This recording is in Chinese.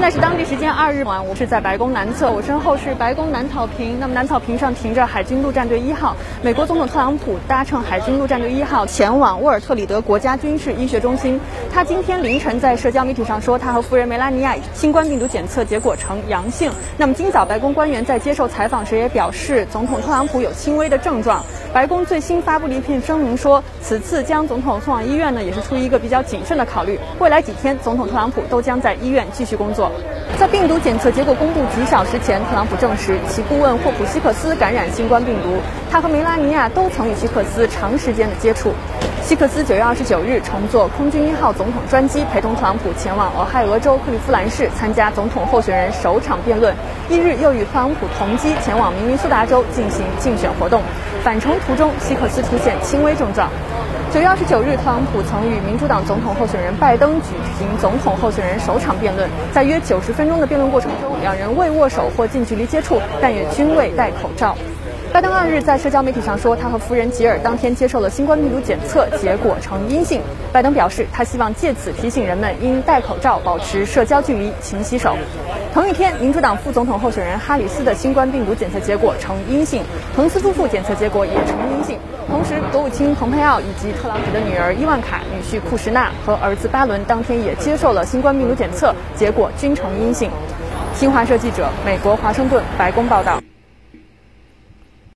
现在是当地时间二日晚，我是在白宫南侧，我身后是白宫南草坪。那么南草坪上停着海军陆战队一号，美国总统特朗普搭乘海军陆战队一号前往沃尔特里德国家军事医学中心。他今天凌晨在社交媒体上说，他和夫人梅拉尼亚新冠病毒检测结果呈阳性。那么今早白宫官员在接受采访时也表示，总统特朗普有轻微的症状。白宫最新发布了一篇声明说，此次将总统送往医院呢，也是出于一个比较谨慎的考虑。未来几天，总统特朗普都将在医院继续工作。在病毒检测结果公布几小时前，特朗普证实其顾问霍普希克斯感染新冠病毒。他和梅拉尼亚都曾与希克斯长时间的接触。希克斯九月二十九日乘坐空军一号总统专机，陪同特朗普前往俄亥俄州克利夫兰市参加总统候选人首场辩论。一日又与特朗普同机前往明尼苏达州进行竞选活动。返程途中，希克斯出现轻微症状。九月二十九日，特朗普曾与民主党总统候选人拜登举行总统候选人首场辩论，在约九十分钟的辩论过程中，两人未握手或近距离接触，但也均未戴口罩。拜登二日在社交媒体上说，他和夫人吉尔当天接受了新冠病毒检测，结果呈阴性。拜登表示，他希望借此提醒人们应戴口罩、保持社交距离、勤洗手。同一天，民主党副总统候选人哈里斯的新冠病毒检测结果呈阴性，彭斯夫妇检测结果也呈阴性。同时，国务卿蓬佩奥以及特朗普的女儿伊万卡、女婿库什纳和儿子巴伦当天也接受了新冠病毒检测，结果均呈阴性。新华社记者，美国华盛顿白宫报道。